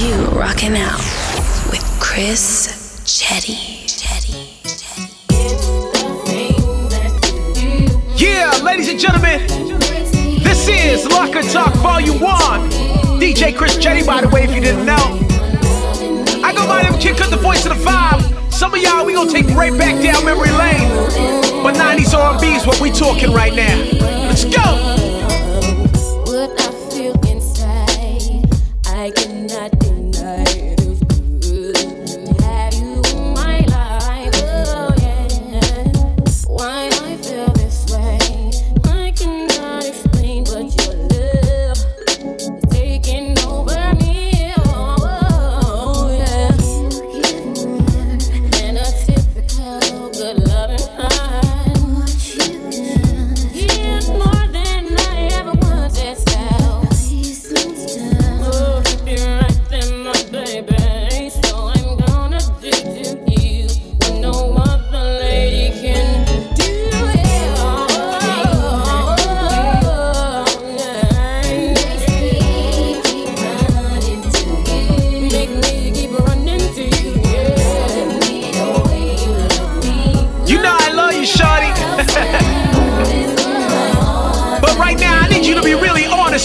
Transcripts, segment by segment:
You rocking out with Chris Chetty. Yeah, ladies and gentlemen, this is Locker Talk Volume 1. DJ Chris Chetty, by the way, if you didn't know. I go by them Kid Kut, the voice of the vibe. Some of y'all, we gonna take right back down memory lane. But 90s R&B is what we talking right now. Let's go!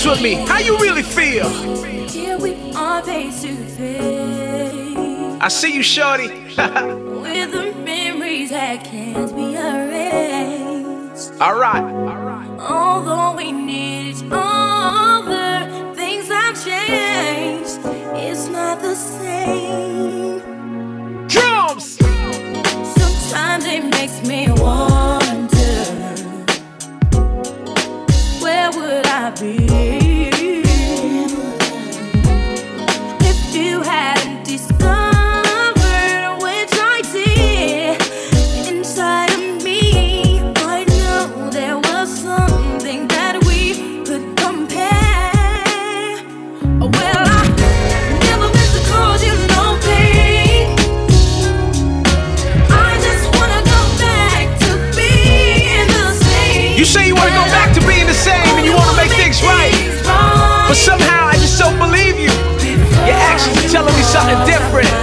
with me. How you really feel? Here we are face to face. I see you, shorty. with the memories that can't be erased. All right. All right. Although we need each other, things have changed. It's not the same. Drums. Sometimes it makes me want. things right. But somehow I just don't believe you. Your actions are telling me something different.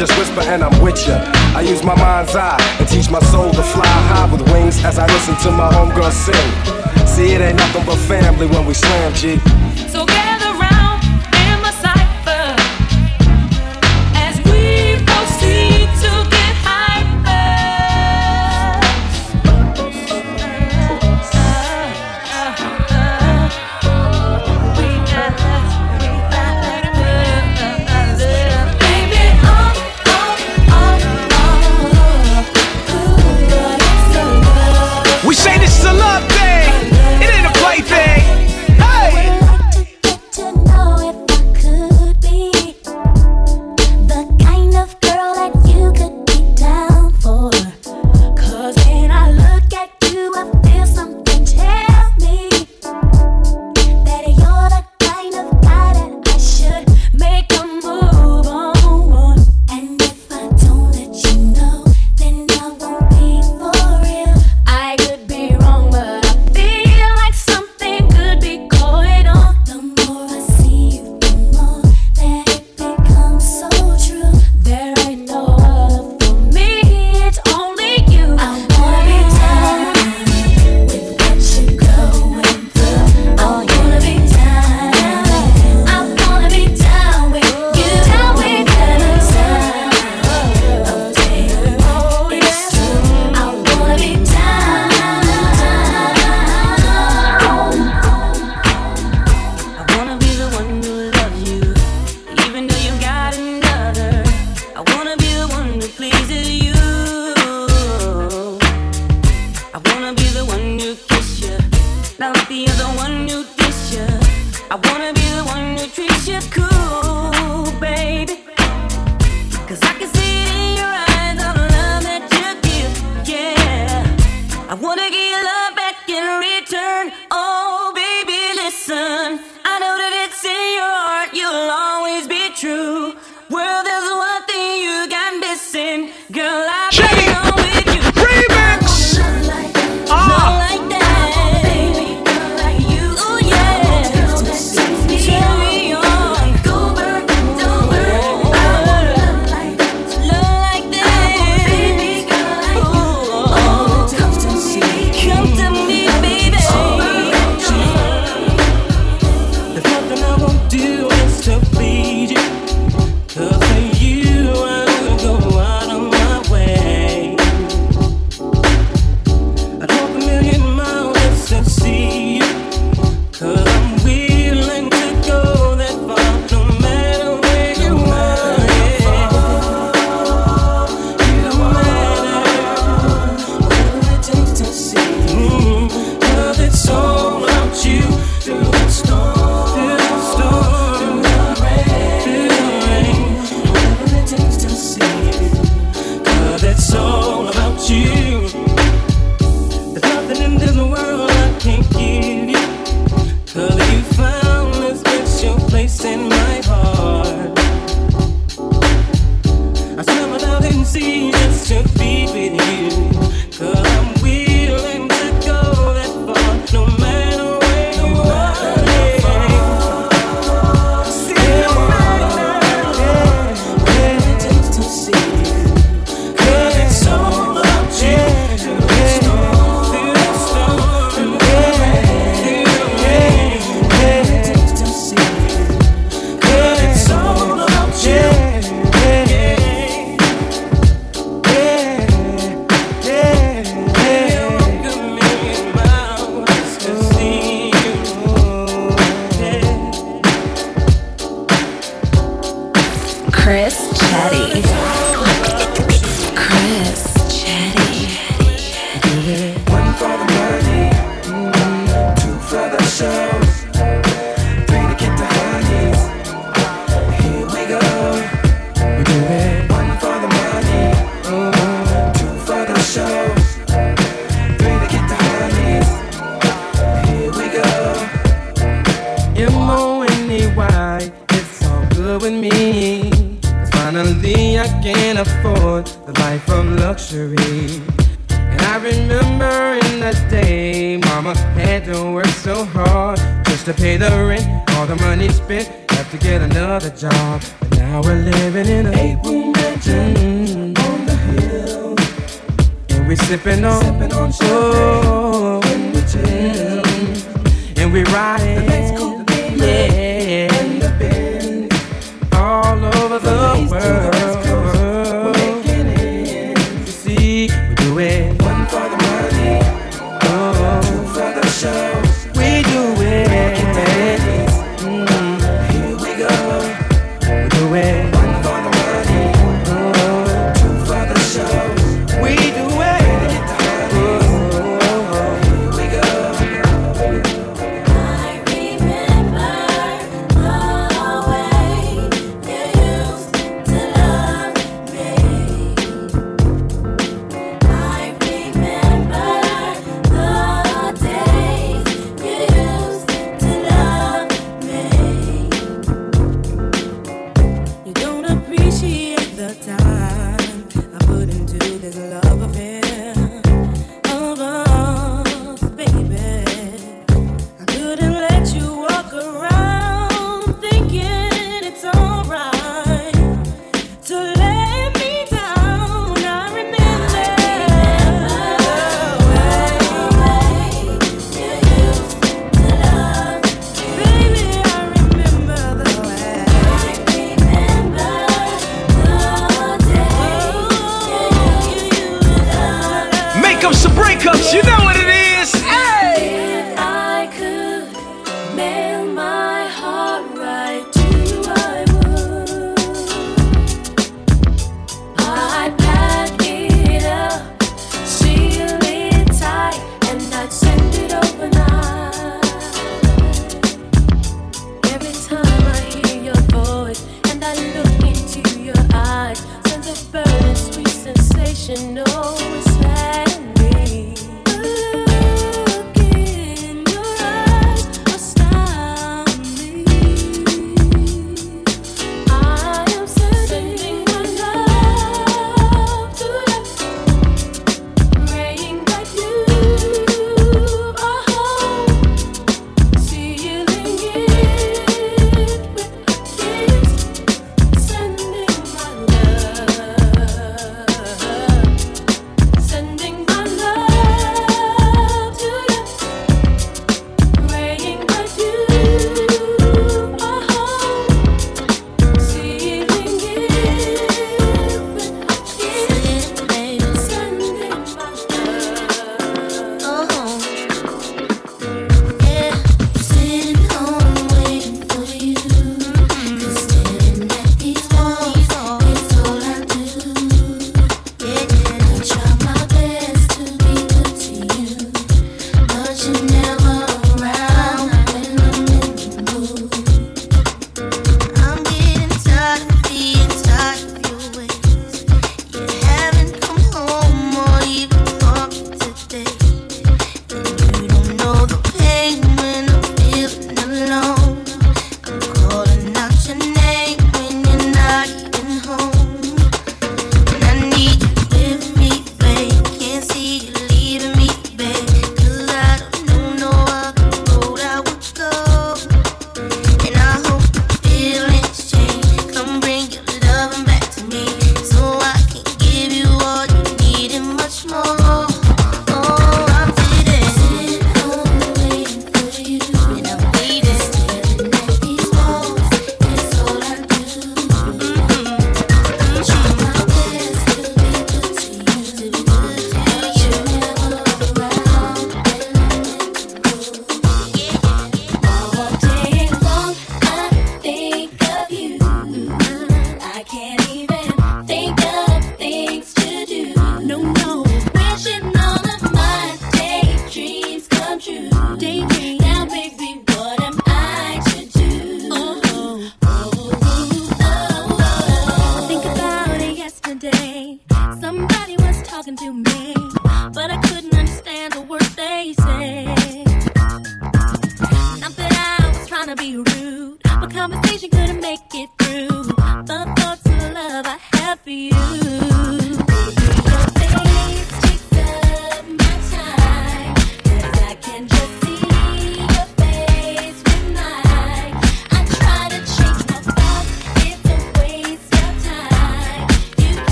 Just whisper and I'm with ya. I use my mind's eye and teach my soul to fly high with wings as I listen to my homegirl sing. See, it ain't nothing but family when we slam, G.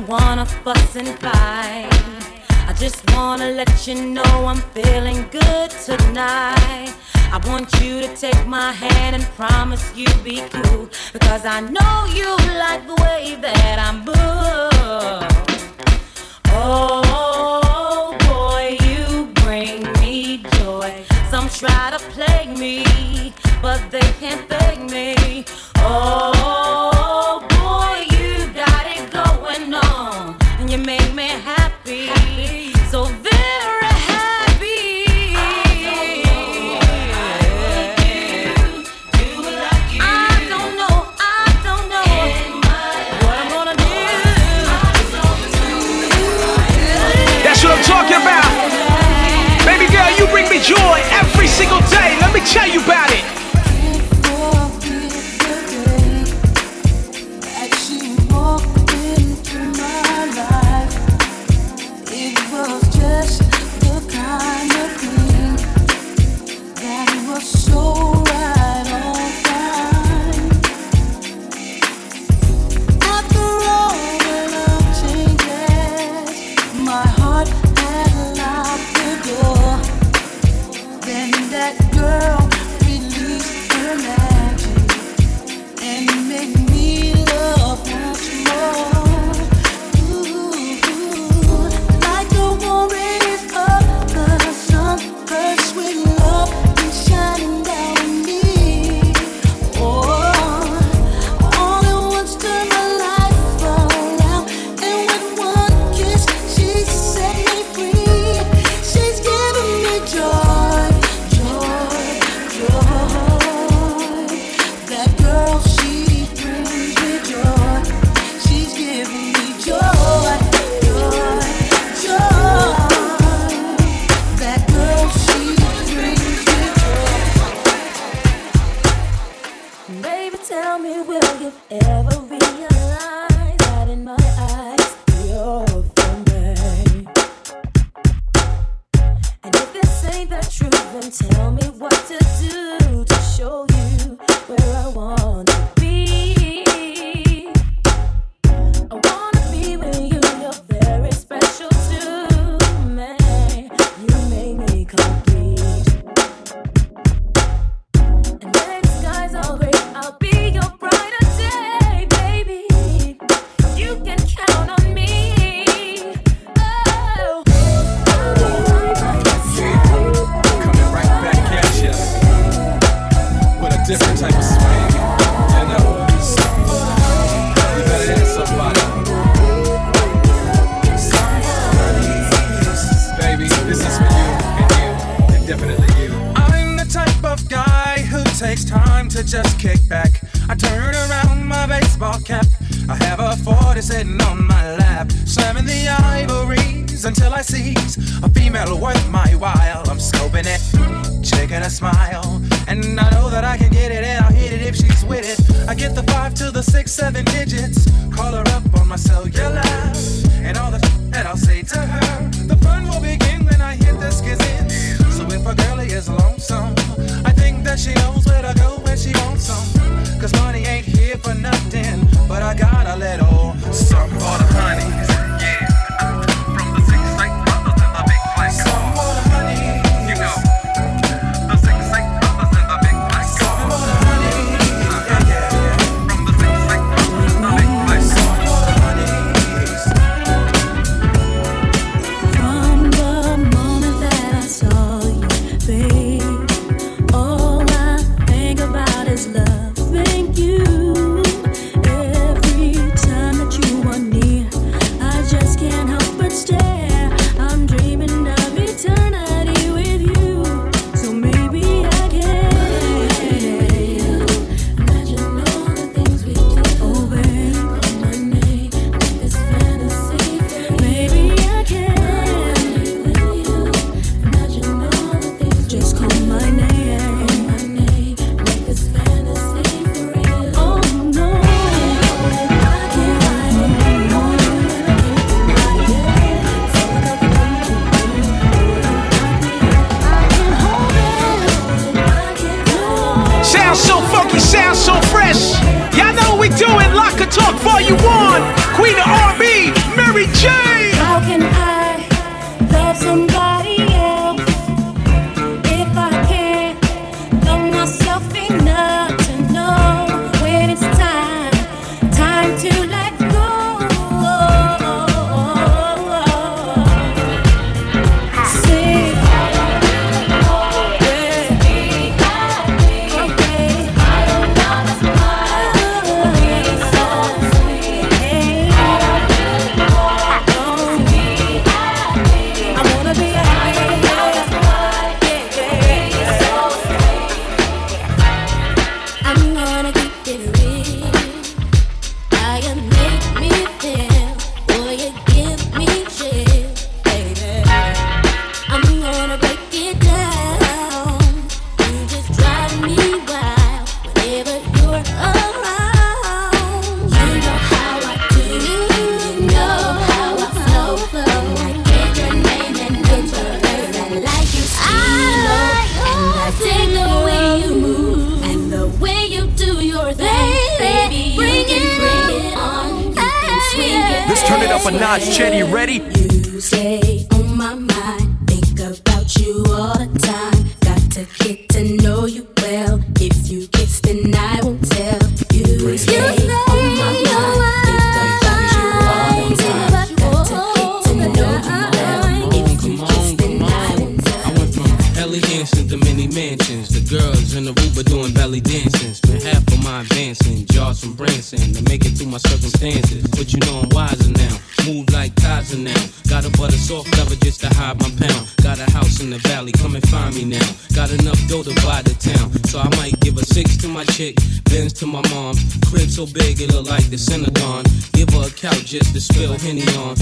don't wanna fuss and fight. I just wanna let you know I'm feeling good tonight. I want you to take my hand and promise you'll be cool. Because I know you like the way that I move. Oh, boy, you bring me joy. Some try to plague me, but they can't fake me. Oh, I let all up a notch, Chetty ready. You. the Synagogue. Give her a couch just to spill Henny on.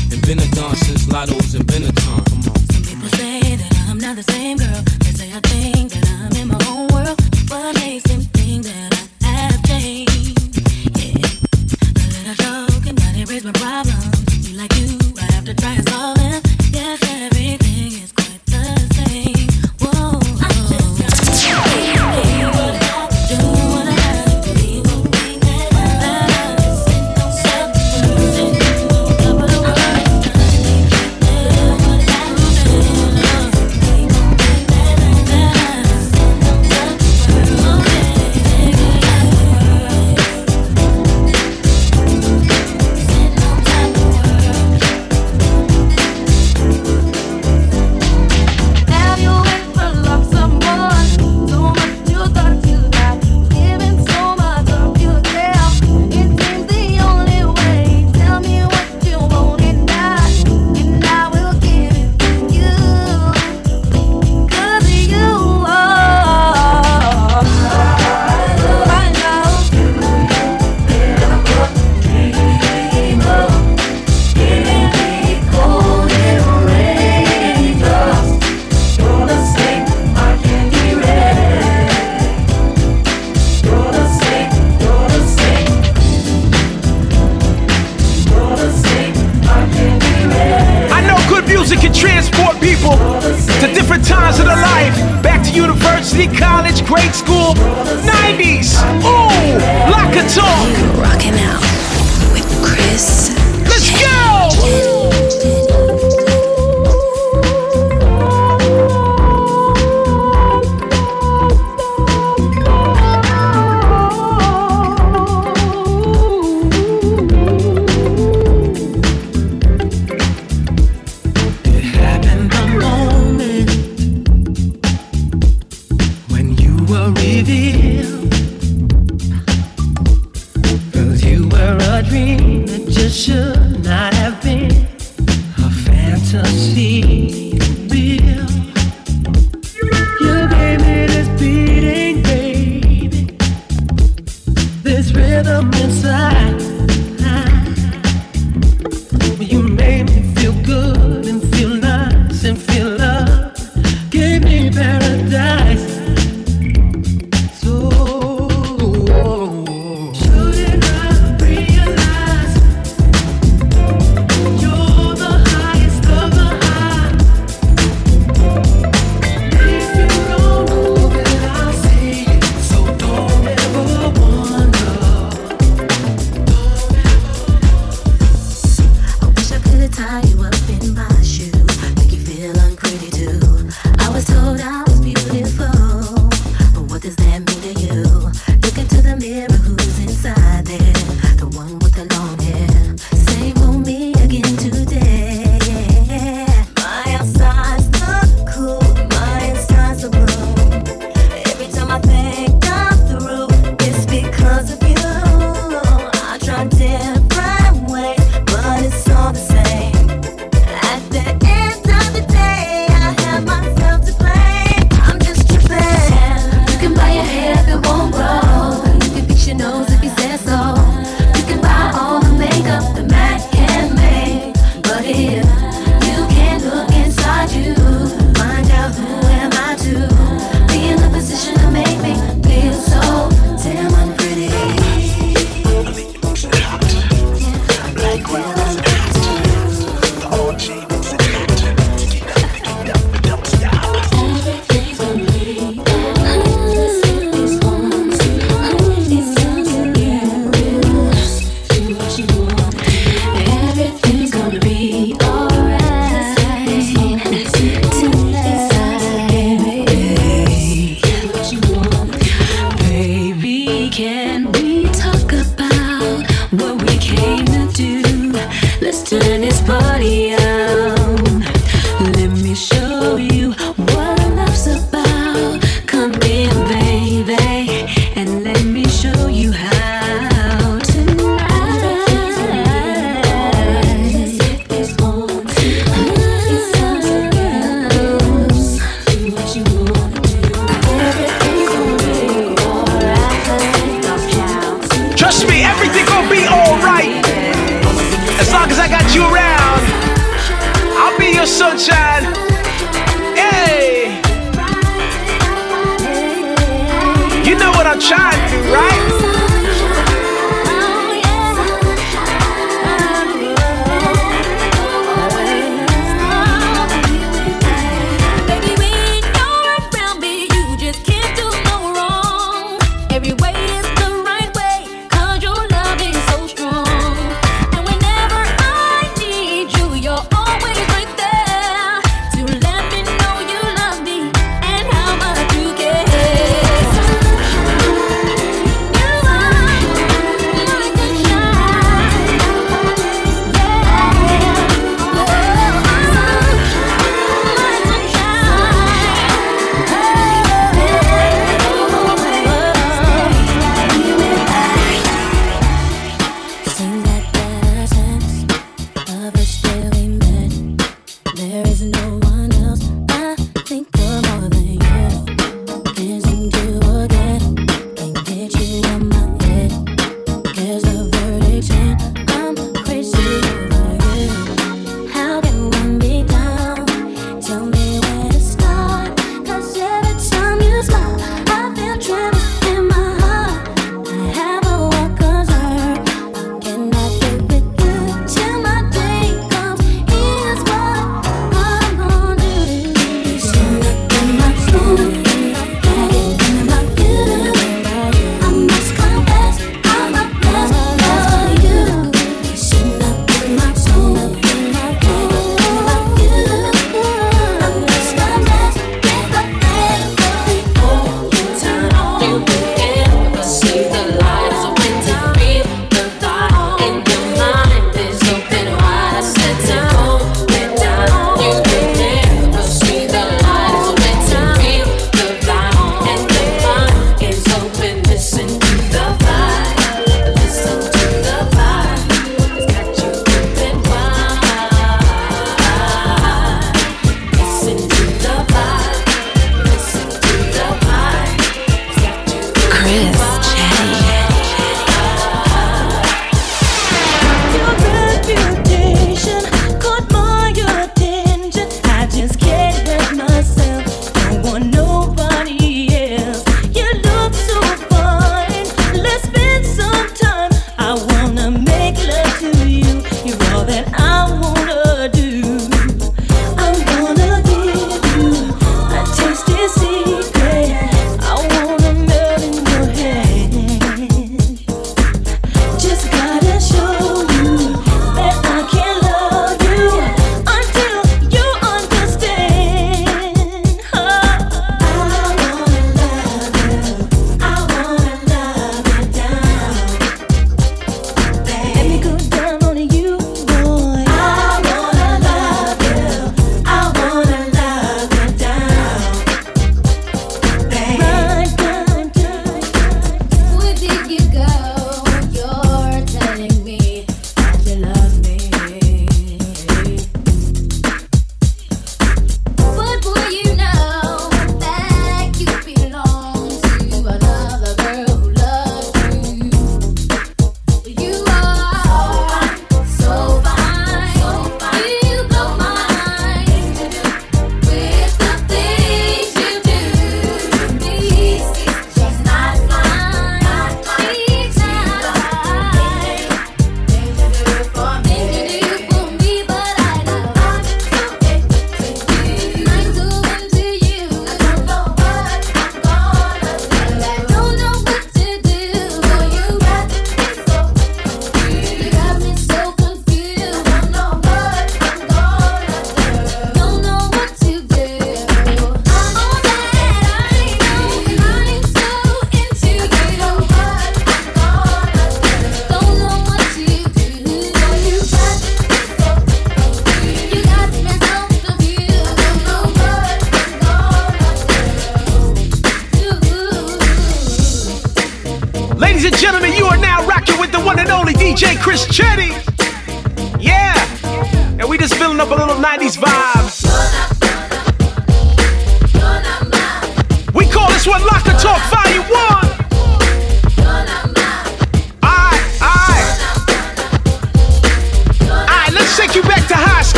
Up a little 90s vibe.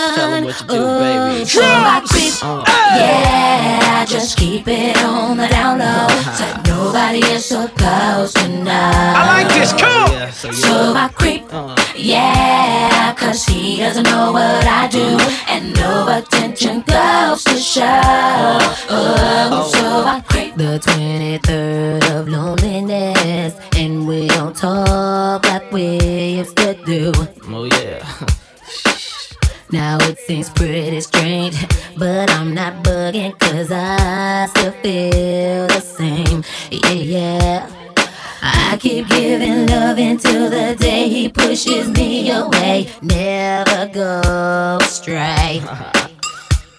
Just tell what do, baby. Creep. Uh. Yeah, just keep it on the down low. Uh-huh. So nobody is supposed to know. I like this. Come on. Yeah, so, so I creep. Uh, yeah, cause he doesn't know what I do. Uh-huh. And no attention goes to show. Uh-huh. Um, oh, so I creep. The 23rd of loneliness. And we don't talk like we used to do. Oh, yeah. Now it seems pretty strange, but I'm not bugging cause I still feel the same. Yeah, yeah. I keep giving love until the day he pushes me away. Never go astray.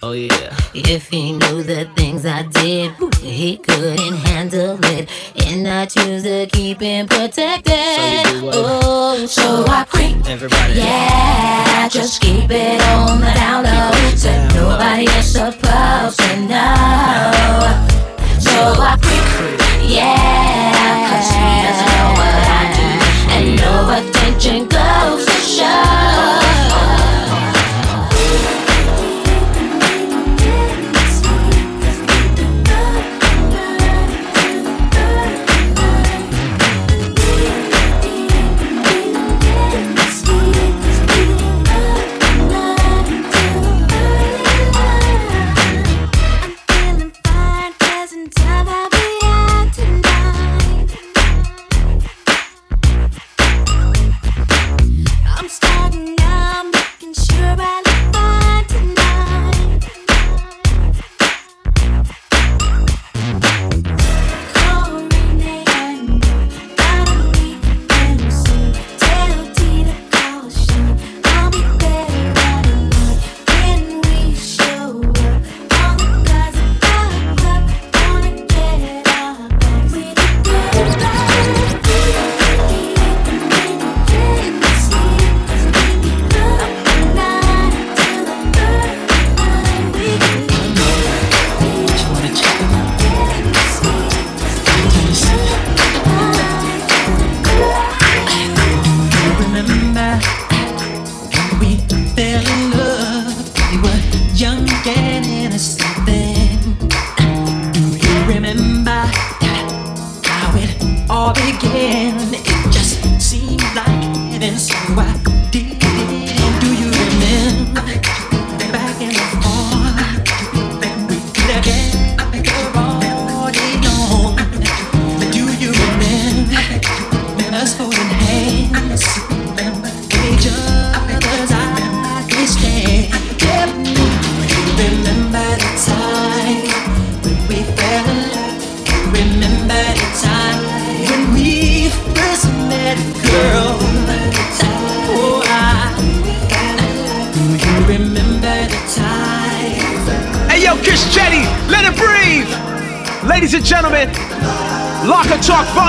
Oh yeah. If he knew the things I did, he couldn't handle it. And I choose to keep him protected. So you do what? oh, so I creep. Everybody. Yeah, just keep it on the down low. So nobody is supposed to know. So I creep. Yeah, cause he doesn't know what I do. And no attention goes to show.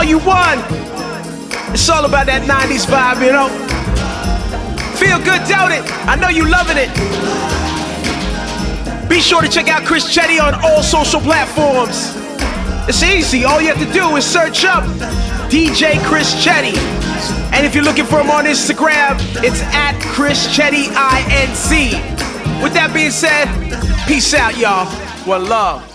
Talk Volume 1. It's all about that 90s vibe, you know. Feel good, doubt it. I know you loving it. Be sure to check out Chris Chetty on all social platforms. It's easy. All you have to do is search up DJ Chris Chetty. And if you're looking for him on Instagram, it's at Chris Chetty INC. With that being said, peace out, y'all. One love.